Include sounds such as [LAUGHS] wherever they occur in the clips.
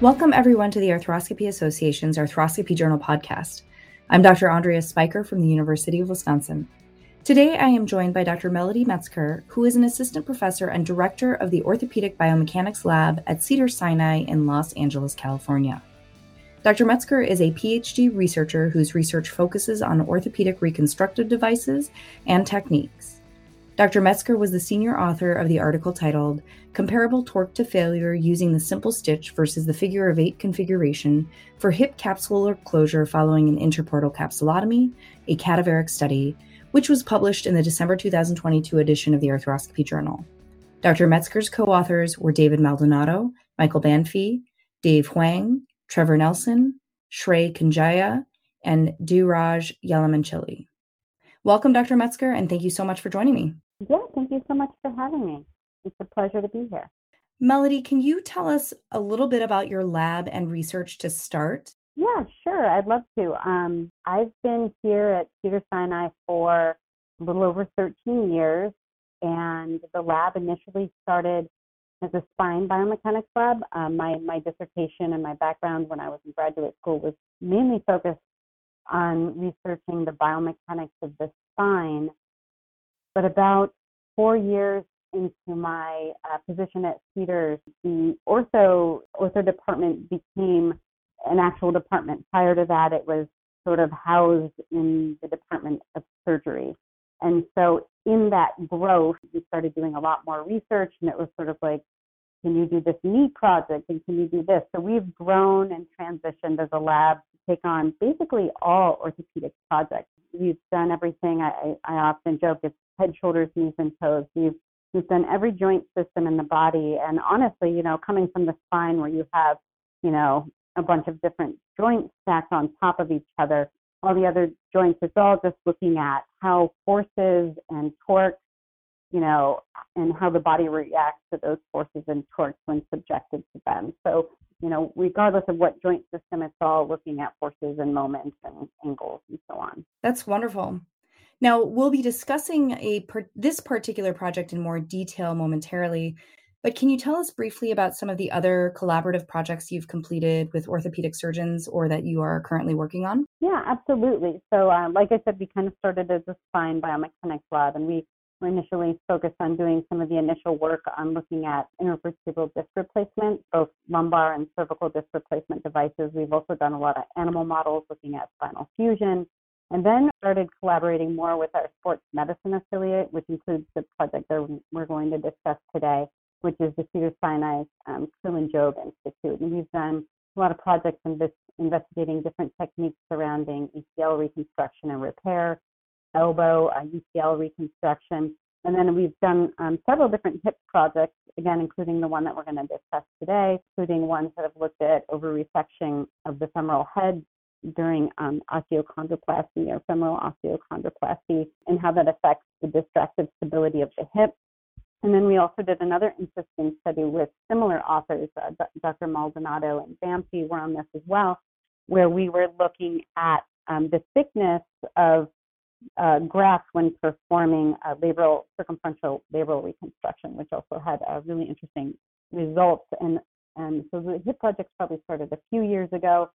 Welcome, everyone, to the Arthroscopy Association's Arthroscopy Journal podcast. I'm Dr. Andrea Spiker from the University of Wisconsin. Today, I am joined by Dr. Melody Metzger, who is an assistant professor and director of the Orthopedic Biomechanics Lab at Cedars-Sinai in Los Angeles, California. Dr. Metzger is a PhD researcher whose research focuses on orthopedic reconstructive devices and techniques. Dr. Metzger was the senior author of the article titled Comparable Torque to Failure Using the Simple Stitch versus the Figure of Eight Configuration for Hip Capsular Closure Following an Interportal Capsulotomy, a Cadaveric Study, which was published in the December 2022 edition of the Arthroscopy Journal. Dr. Metzger's co authors were David Maldonado, Michael Banffy, Dave Huang, Trevor Nelson, Shrey Kunjaya, and Dheeraj Yalamanchili. Welcome, Dr. Metzger, and thank you so much for joining me. Yeah, thank you so much for having me. It's a pleasure to be here. Melody, can you tell us a little bit about your lab and research to start? Yeah, sure. I'd love to. Um, I've been here at Cedar Sinai for a little over 13 years, and the lab initially started as a spine biomechanics lab. Um, my, my dissertation and my background when I was in graduate school was mainly focused on researching the biomechanics of the spine but about four years into my uh, position at Cedars, the ortho ortho department became an actual department. Prior to that, it was sort of housed in the Department of Surgery. And so in that growth, we started doing a lot more research, and it was sort of like, can you do this knee project, and can you do this? So we've grown and transitioned as a lab to take on basically all orthopedic projects. We've done everything. I, I often joke it's head, shoulders, knees, and toes. You've you've done every joint system in the body, and honestly, you know, coming from the spine where you have, you know, a bunch of different joints stacked on top of each other, all the other joints, it's all just looking at how forces and torque, you know, and how the body reacts to those forces and torques when subjected to them. So, you know, regardless of what joint system, it's all looking at forces and moments and angles and so on. That's wonderful. Now, we'll be discussing a per- this particular project in more detail momentarily, but can you tell us briefly about some of the other collaborative projects you've completed with orthopedic surgeons or that you are currently working on? Yeah, absolutely. So, uh, like I said, we kind of started as a spine biomechanics lab, and we were initially focused on doing some of the initial work on looking at intervertebral disc replacement, both lumbar and cervical disc replacement devices. We've also done a lot of animal models looking at spinal fusion, and then started collaborating more with our sports medicine affiliate, which includes the project that we're going to discuss today, which is the Cedar Sinai um, Jobe Institute. And we've done a lot of projects in this, investigating different techniques surrounding ACL reconstruction and repair, elbow, uh, UCL reconstruction. And then we've done um, several different hip projects, again, including the one that we're going to discuss today, including ones that have looked at over resection of the femoral head during um, osteochondroplasty or femoral osteochondroplasty and how that affects the distractive stability of the hip. And then we also did another interesting study with similar authors, uh, Dr. Maldonado and Banffy were on this as well, where we were looking at um, the thickness of uh, when performing labral circumferential labral reconstruction, which also had uh, really interesting results. And, and so the HIP project probably started a few years ago.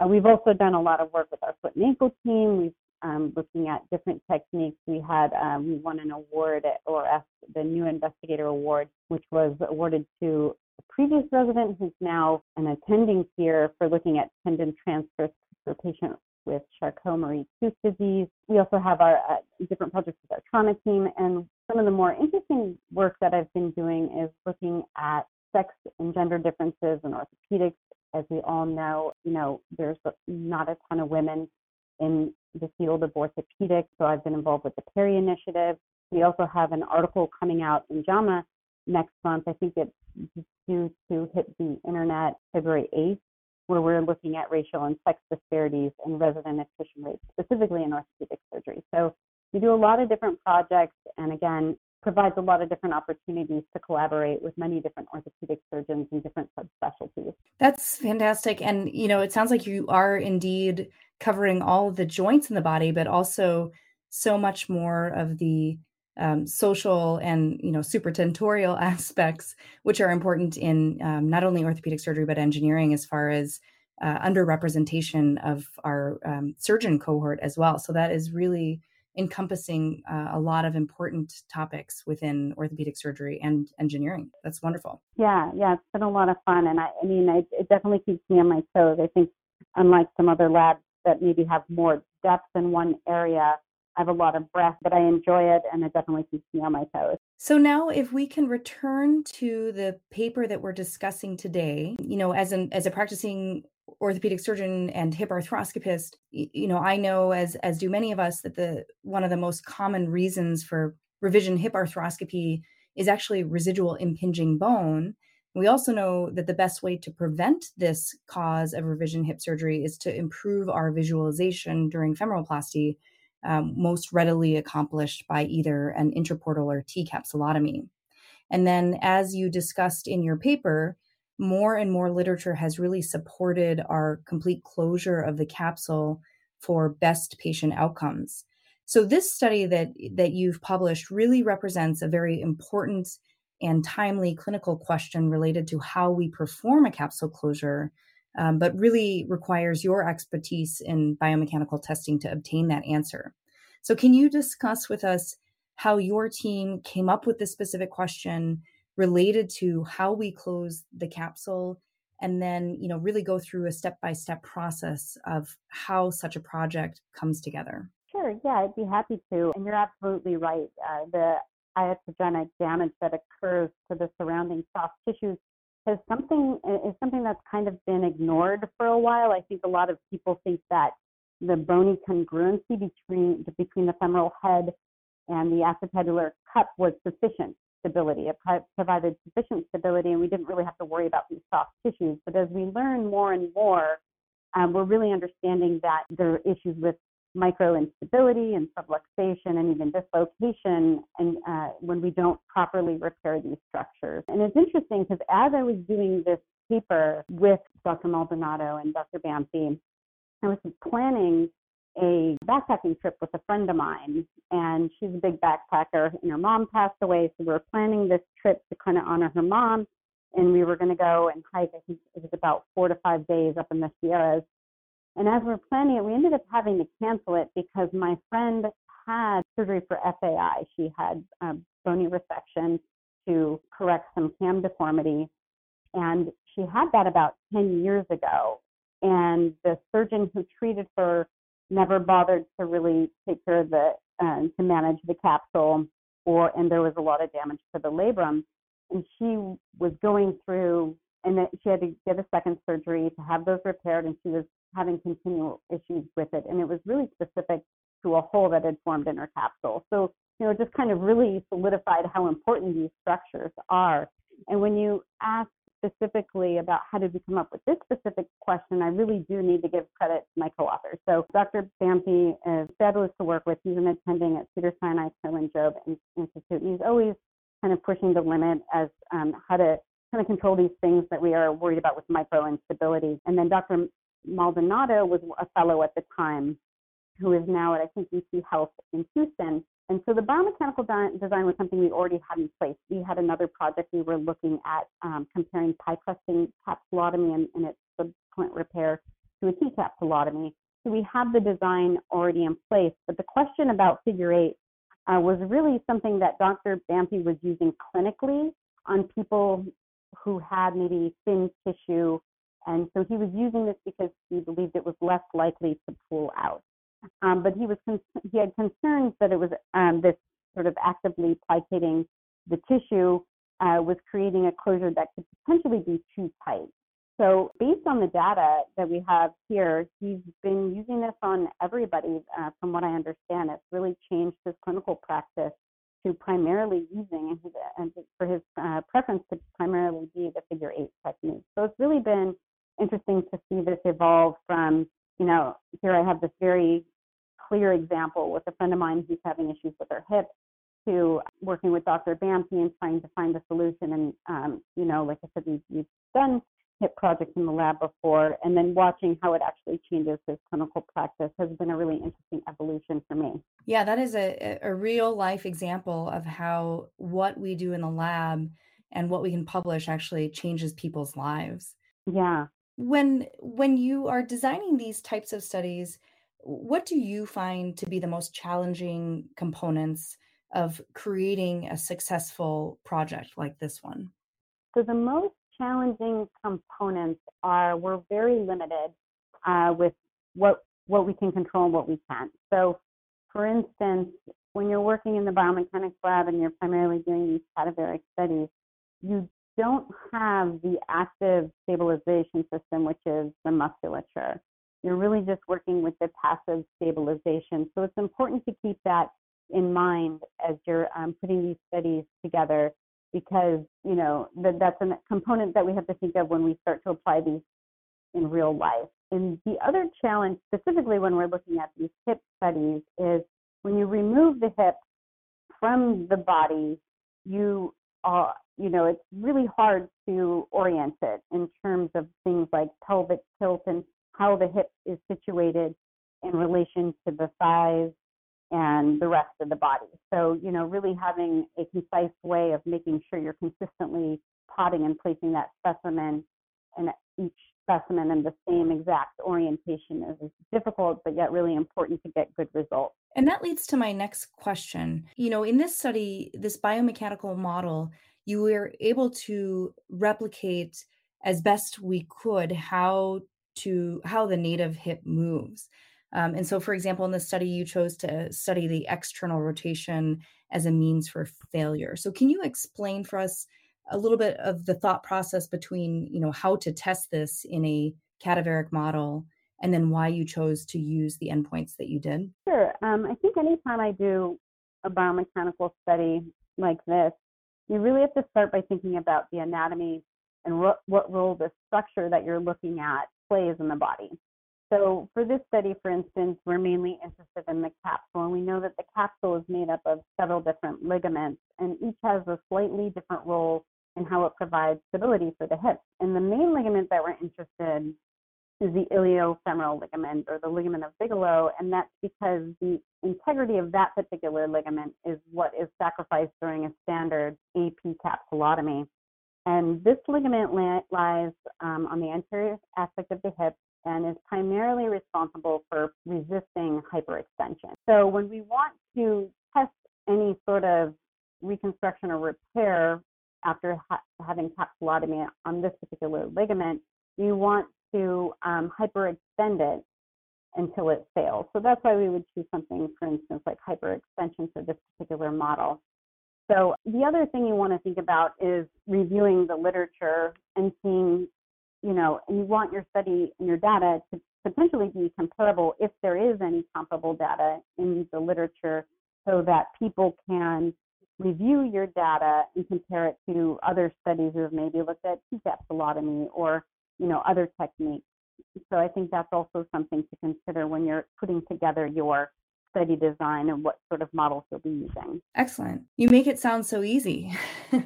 Uh, we've also done a lot of work with our foot and ankle team. We've um, looking at different techniques. We had um, we won an award at ORS, the New Investigator Award, which was awarded to a previous resident who's now an attending here for looking at tendon transfers for patients with Charcot-Marie-Tooth disease. We also have our uh, different projects with our trauma team, and some of the more interesting work that I've been doing is looking at sex and gender differences in orthopedics as we all know, you know, there's not a ton of women in the field of orthopedics. So I've been involved with the Perry Initiative. We also have an article coming out in JAMA next month. I think it's due to hit the internet February 8th, where we're looking at racial and sex disparities and resident attrition rates, specifically in orthopedic surgery. So we do a lot of different projects. And again, provides a lot of different opportunities to collaborate with many different orthopedic surgeons and different subspecialties. That's fantastic. And, you know, it sounds like you are indeed covering all of the joints in the body, but also so much more of the um, social and you know supratentorial [LAUGHS] aspects, which are important in um, not only orthopedic surgery but engineering, as far as uh, underrepresentation of our um, surgeon cohort as well. So that is really encompassing uh, a lot of important topics within orthopedic surgery and engineering. That's wonderful. Yeah, yeah, it's been a lot of fun, and I, I mean, it definitely keeps me on my toes. I think, unlike some other labs that maybe have more depth in one area, I have a lot of breath, but I enjoy it, and it definitely keeps me on my toes. So now, if we can return to the paper that we're discussing today, you know, as an as a practicing orthopedic surgeon and hip arthroscopist you know i know as as do many of us that the one of the most common reasons for revision hip arthroscopy is actually residual impinging bone we also know that the best way to prevent this cause of revision hip surgery is to improve our visualization during femoroplasty um, most readily accomplished by either an interportal or t capsulotomy and then as you discussed in your paper more and more literature has really supported our complete closure of the capsule for best patient outcomes. So this study that that you've published really represents a very important and timely clinical question related to how we perform a capsule closure, um, but really requires your expertise in biomechanical testing to obtain that answer. So, can you discuss with us how your team came up with this specific question related to how we close the capsule and then you know really go through a step-by-step process of how such a project comes together? Sure. Yeah i'd be happy to. And you're absolutely right. Uh, the iatrogenic damage that occurs to the surrounding soft tissues has something is something that's kind of been ignored for a while i think a lot of people think that the bony congruency between between the femoral head and the acetabular cup was sufficient stability. It provided sufficient stability, and we didn't really have to worry about these soft tissues. But as we learn more and more, um, we're really understanding that there are issues with micro instability and subluxation and even dislocation and uh, when we don't properly repair these structures. And it's interesting because as I was doing this paper with Dr. Maldonado and Dr. Banffy, I was planning a backpacking trip with a friend of mine, and she's a big backpacker, and her mom passed away, so we were planning this trip to kind of honor her mom, and we were going to go and hike. I think it was about four to five days up in the Sierras. And as we were planning it, we ended up having to cancel it because my friend had surgery for FAI. She had um, bony resection to correct some cam deformity, and she had that about 10 years ago. And the surgeon who treated her never bothered to really take care of the uh, to manage the capsule or and there was a lot of damage to the labrum and she was going through and she had to get a second surgery to have those repaired and she was having continual issues with it and it was really specific to a hole that had formed in her capsule so you know it just kind of really solidified how important these structures are and when you ask specifically about how did we come up with this specific question, I really do need to give credit to my co-author. So Dr. Banffy is fabulous to work with. He's an attending at Cedars-Sinai Kerlan-Jobe Institute, and he's always kind of pushing the limit as um, how to kind of control these things that we are worried about with micro instability. And then Dr. Maldonado was a fellow at the time who is now at, I think, UT Health in Houston. And so the biomechanical di- design was something we already had in place. We had another project we were looking at um, comparing pie crusting capsulotomy and, and its subsequent repair to a T capsulotomy. So we have the design already in place. But the question about figure eight uh, was really something that Dr. Banffy was using clinically on people who had maybe thin tissue. And so he was using this because he believed it was less likely to pull out. Um, but he was con- he had concerns that it was um, this sort of actively plicating the tissue uh, was creating a closure that could potentially be too tight. So based on the data that we have here, he's been using this on everybody. Uh, from what I understand, it's really changed his clinical practice to primarily using and for his uh, preference to primarily be the figure eight technique. So it's really been interesting to see this evolve from you know here I have this very clear example with a friend of mine who's having issues with her hip to working with Dr. Banffy and trying to find a solution. And, um, you know, like I said, we've, we've done hip projects in the lab before, and then watching how it actually changes his clinical practice has been a really interesting evolution for me. Yeah, that is a, a real life example of how what we do in the lab and what we can publish actually changes people's lives. Yeah. When when you are designing these types of studies, what do you find to be the most challenging components of creating a successful project like this one? So the most challenging components are we're very limited uh, with what what we can control and what we can't. So, for instance, when you're working in the biomechanics lab and you're primarily doing these cadaveric studies, you don't have the active stabilization system, which is the musculature. You're really just working with the passive stabilization. So it's important to keep that in mind as you're um, putting these studies together because you know that that's a component that we have to think of when we start to apply these in real life. And the other challenge, specifically when we're looking at these hip studies, is when you remove the hip from the body, you are, you know, it's really hard to orient it in terms of things like pelvic tilt and how the hip is situated in relation to the thighs and the rest of the body. So, you know, really having a concise way of making sure you're consistently potting and placing that specimen and each specimen in the same exact orientation is difficult, but yet really important to get good results. And that leads to my next question. You know, in this study, this biomechanical model, you were able to replicate as best we could how to how the native hip moves. Um, and so, for example, in the study, you chose to study the external rotation as a means for failure. So, can you explain for us a little bit of the thought process between, you know, how to test this in a cadaveric model, and then why you chose to use the endpoints that you did? Sure. Um, I think anytime I do a biomechanical study like this, you really have to start by thinking about the anatomy and what, what role the structure that you're looking at plays in the body. So for this study, for instance, we're mainly interested in the capsule, and we know that the capsule is made up of several different ligaments, and each has a slightly different role in how it provides stability for the hips. And the main ligament that we're interested is the iliofemoral ligament or the ligament of Bigelow, and that's because the integrity of that particular ligament is what is sacrificed during a standard AP capsulotomy. And this ligament lies um, on the anterior aspect of the hip and is primarily responsible for resisting hyperextension. So when we want to test any sort of reconstruction or repair after ha- having capsulotomy on this particular ligament, we want to um, hyperextend it until it fails. So that's why we would choose something, for instance, like hyperextension for this particular model. So the other thing you want to think about is reviewing the literature and seeing you know, and you want your study and your data to potentially be comparable if there is any comparable data in the literature so that people can review your data and compare it to other studies who have maybe looked at capsulotomy or, you know, other techniques. So I think that's also something to consider when you're putting together your study design and what sort of models you'll be using. Excellent. You make it sound so easy. [LAUGHS] uh,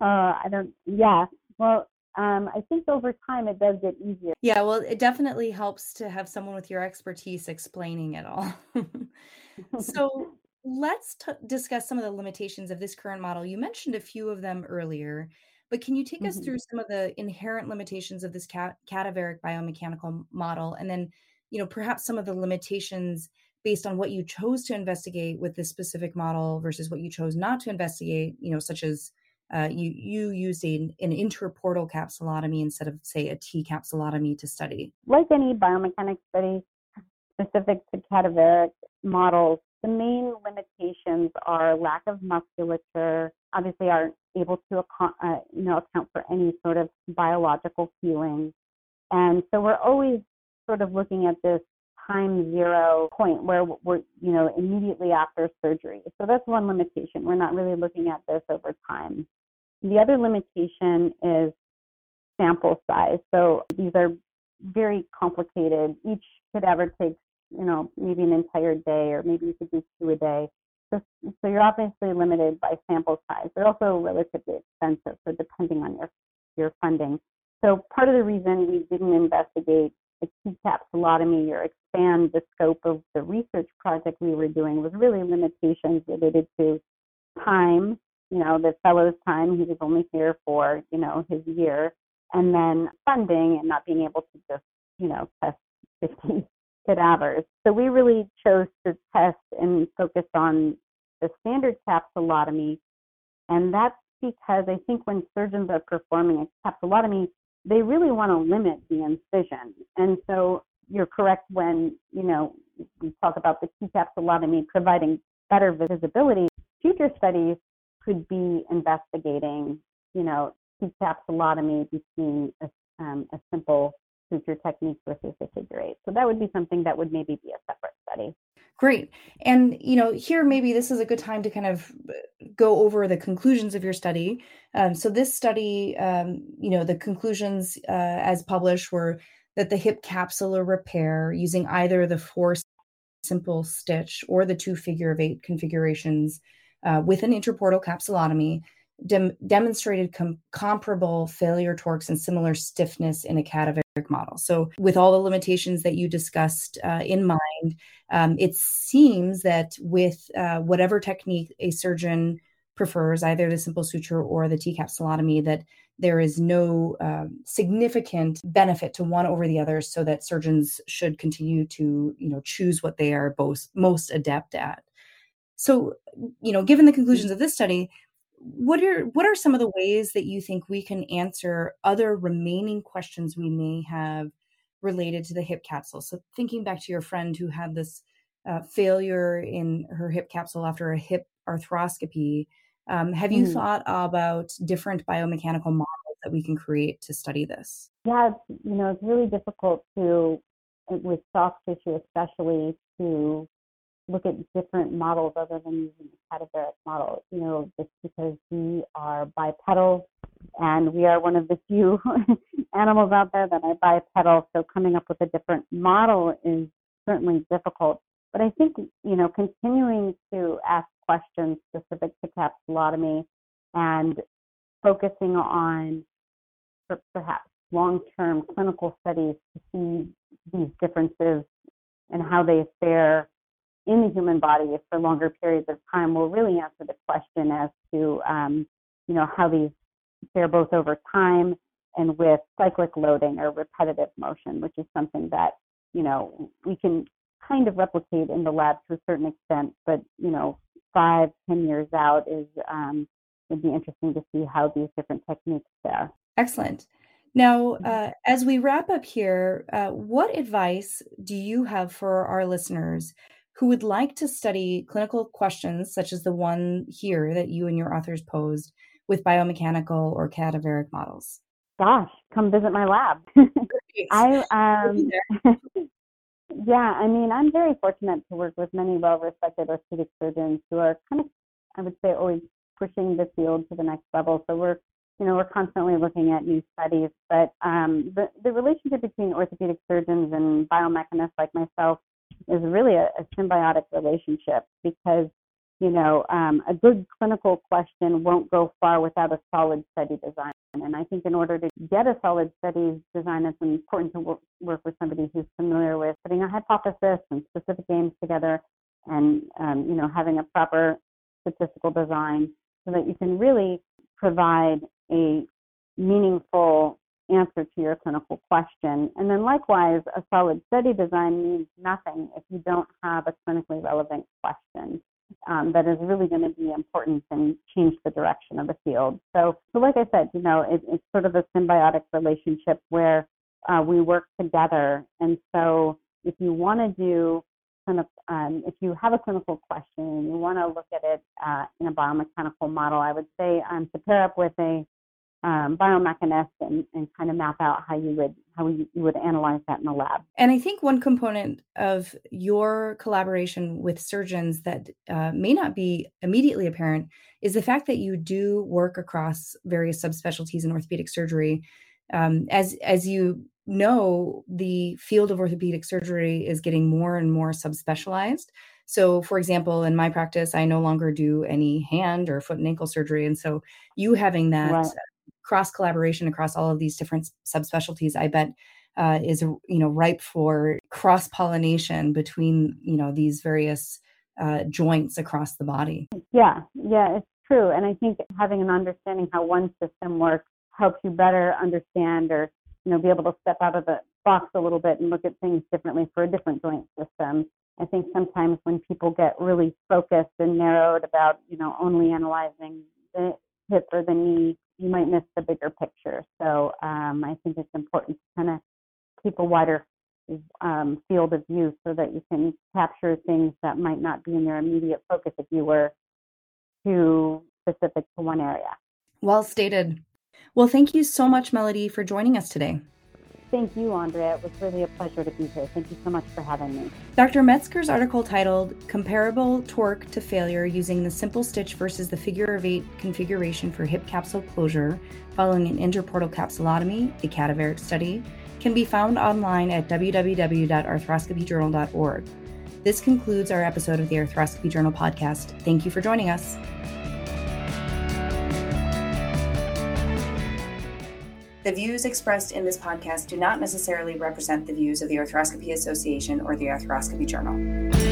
I don't, yeah. Well, um, I think over time it does get easier. Yeah, well, it definitely helps to have someone with your expertise explaining it all. [LAUGHS] so let's t- discuss some of the limitations of this current model. You mentioned a few of them earlier, but can you take mm-hmm. us through some of the inherent limitations of this cat- cadaveric biomechanical model, and then, you know, perhaps some of the limitations based on what you chose to investigate with this specific model versus what you chose not to investigate, you know, such as uh, you you used a, an interportal capsulotomy instead of say a T capsulotomy to study. Like any biomechanics study specific to cadaveric models, the main limitations are lack of musculature. Obviously, aren't able to account, uh, you know account for any sort of biological healing, and so we're always sort of looking at this time zero point where we're, you know, immediately after surgery. So that's one limitation. We're not really looking at this over time. The other limitation is sample size. So these are very complicated. Each cadaver takes, you know, maybe an entire day or maybe you could do two a day. So, you're obviously limited by sample size. They're also relatively expensive, so depending on your, your funding. So part of the reason we didn't investigate a T capsulotomy or expand the scope of the research project we were doing was really limitations related to time, you know, the fellow's time. He was only here for, you know, his year. And then funding and not being able to just, you know, test 50 cadavers. So we really chose to test and focus on the standard capsulotomy. And that's because I think when surgeons are performing a capsulotomy, they really want to limit the incision. And so you're correct when, you know, we talk about the T capsulotomy providing better visibility. Future studies could be investigating, you know, T capsulotomy between a, um, a simple suture technique versus eight. So that would be something that would maybe be a separate study. Great. And, you know, here maybe this is a good time to kind of uh, go over the conclusions of your study. Um, so, this study, um, you know, the conclusions uh, as published were that the hip capsular repair using either the four simple stitch or the two figure of eight configurations uh, with an interportal capsulotomy dem- demonstrated com- comparable failure torques and similar stiffness in a cadaveric model. So, with all the limitations that you discussed uh, in mind, um, it seems that with uh, whatever technique a surgeon prefers, either the simple suture or the T capsulotomy, that there is no um, significant benefit to one over the other, so that surgeons should continue to, you know, choose what they are both most adept at. So, you know, given the conclusions of this study, what are what are some of the ways that you think we can answer other remaining questions we may have related to the hip capsule so thinking back to your friend who had this uh, failure in her hip capsule after a hip arthroscopy um, have you mm. thought about different biomechanical models that we can create to study this yeah you know it's really difficult to with soft tissue especially to look at different models other than using the cadaveric model, you know, just because we are bipedal and we are one of the few [LAUGHS] animals out there that are bipedal. So coming up with a different model is certainly difficult. But I think, you know, continuing to ask questions specific to capsulotomy and focusing on perhaps long-term clinical studies to see these differences and how they fare in the human body for longer periods of time will really answer the question as to um, you know how these fare both over time and with cyclic loading or repetitive motion, which is something that you know we can kind of replicate in the lab to a certain extent, but you know five, ten years out is um, it'd be interesting to see how these different techniques fare. Excellent. Now, mm-hmm. uh, as we wrap up here, uh, what advice do you have for our listeners who would like to study clinical questions such as the one here that you and your authors posed with biomechanical or cadaveric models? Gosh, come visit my lab. [LAUGHS] I um, [LAUGHS] yeah, I mean, I'm very fortunate to work with many well-respected orthopedic surgeons who are kind of, I would say, always pushing the field to the next level. So we're, you know, we're constantly looking at new studies. But um, the the relationship between orthopedic surgeons and biomechanists like myself is really a, a symbiotic relationship because you know um, a good clinical question won't go far without a solid study design. And i think in order to get a solid study design it's important to work, work with somebody who's familiar with putting a hypothesis and specific aims together and um, you know having a proper statistical design so that you can really provide a meaningful answer to your clinical question. And then likewise, a solid study design means nothing if you don't have a clinically relevant question um, that is really going to be important and change the direction of the field. So, so like I said, you know, it, it's sort of a symbiotic relationship where uh, we work together. And so if you want to do kind of, um, if you have a clinical question and you want to look at it uh, in a biomechanical model, I would say um, to pair up with a um, biomechanist and, and kind of map out how you would how you, you would analyze that in the lab. And I think one component of your collaboration with surgeons that uh, may not be immediately apparent is the fact that you do work across various subspecialties in orthopedic surgery. Um, as as you know, the field of orthopedic surgery is getting more and more subspecialized. So, for example, in my practice, I no longer do any hand or foot and ankle surgery, and so you having that right cross collaboration across all of these different subspecialties, I bet uh, is you know ripe for cross pollination between you know these various uh, joints across the body. Yeah, yeah, it's true, and I think having an understanding how one system works helps you better understand or you know be able to step out of the box a little bit and look at things differently for a different joint system. I think sometimes when people get really focused and narrowed about you know only analyzing the hip or the knee, you might miss the bigger picture. So um, I think it's important to kind of keep a wider um, field of view so that you can capture things that might not be in your immediate focus if you were too specific to one area. Well stated. Well, thank you so much, Melody, for joining us today. Thank you, Andrea. It was really a pleasure to be here. Thank you so much for having me. Dr. Metzger's article titled Comparable Torque to Failure Using the Simple Stitch versus the Figure of Eight Configuration for Hip Capsule Closure Following an Interportal Capsulotomy, the cadaveric study, can be found online at www.arthroscopyjournal.org. This concludes our episode of the Arthroscopy Journal podcast. Thank you for joining us. The views expressed in this podcast do not necessarily represent the views of the Arthroscopy Association or the Arthroscopy Journal.